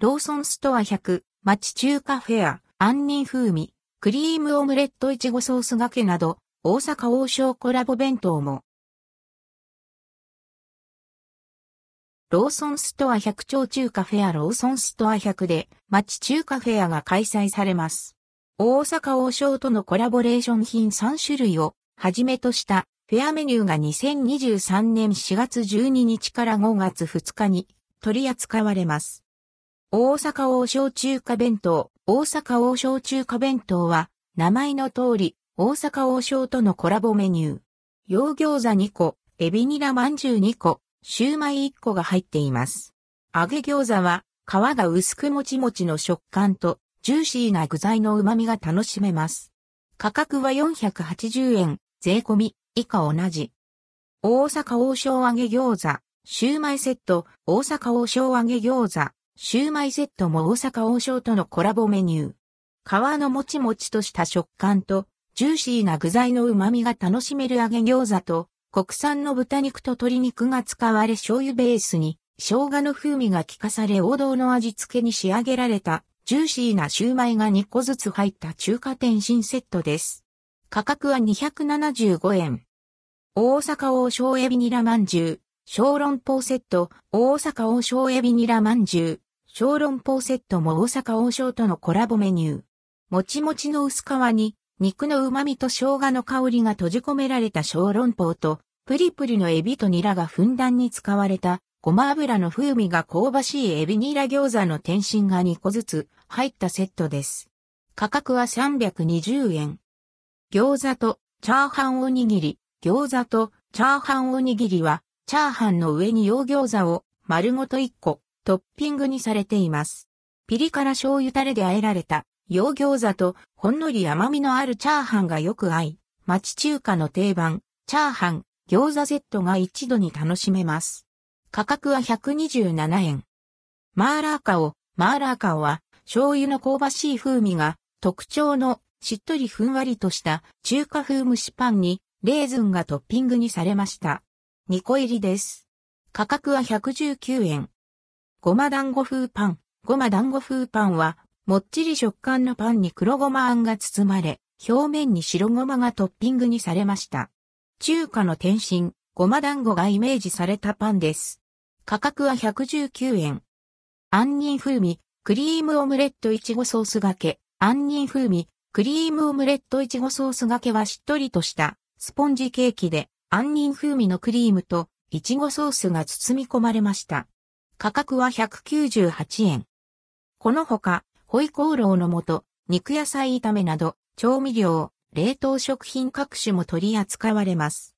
ローソンストア100、町中華フェア、杏仁風味、クリームオムレットいちごソースがけなど、大阪王将コラボ弁当も。ローソンストア100町中華フェアローソンストア100で町中華フェアが開催されます。大阪王将とのコラボレーション品3種類をはじめとしたフェアメニューが2023年4月12日から5月2日に取り扱われます。大阪王将中華弁当、大阪王将中華弁当は、名前の通り、大阪王将とのコラボメニュー。洋餃子2個、エビニラまんじゅう2個、シューマイ1個が入っています。揚げ餃子は、皮が薄くもちもちの食感と、ジューシーな具材の旨味が楽しめます。価格は480円、税込み、以下同じ。大阪王将揚げ餃子、シューマイセット、大阪王将揚げ餃子、シューマイセットも大阪王将とのコラボメニュー。皮のもちもちとした食感と、ジューシーな具材の旨味が楽しめる揚げ餃子と、国産の豚肉と鶏肉が使われ醤油ベースに、生姜の風味が効かされ王道の味付けに仕上げられた、ジューシーなシューマイが2個ずつ入った中華店新セットです。価格は275円。大阪王将エビニラまんじゅう、小籠包セット、大阪王将エビニラまんじゅう、小籠包セットも大阪王将とのコラボメニュー。もちもちの薄皮に、肉の旨味と生姜の香りが閉じ込められた小籠包と、プリプリのエビとニラがふんだんに使われた、ごま油の風味が香ばしいエビニラ餃子の天津が2個ずつ入ったセットです。価格は320円。餃子とチャーハンおにぎり、餃子とチャーハンおにぎりは、チャーハンの上に洋餃子を丸ごと1個、トッピングにされています。ピリ辛醤油タレで和えられた洋餃子とほんのり甘みのあるチャーハンがよく合い、町中華の定番、チャーハン、餃子セットが一度に楽しめます。価格は127円。マーラーカオ、マーラーカオは醤油の香ばしい風味が特徴のしっとりふんわりとした中華風蒸しパンにレーズンがトッピングにされました。2個入りです。価格は119円。ごま団子風パン。ごま団子風パンは、もっちり食感のパンに黒ごまあんが包まれ、表面に白ごまがトッピングにされました。中華の天津、ごま団子がイメージされたパンです。価格は119円。杏仁風味、クリームオムレットいちごソースがけ、杏仁風味、クリームオムレットいちごソースがけはしっとりとしたスポンジケーキで、杏仁風味のクリームといちごソースが包み込まれました。価格は198円。このほか、ホイコーローのもと、肉野菜炒めなど、調味料、冷凍食品各種も取り扱われます。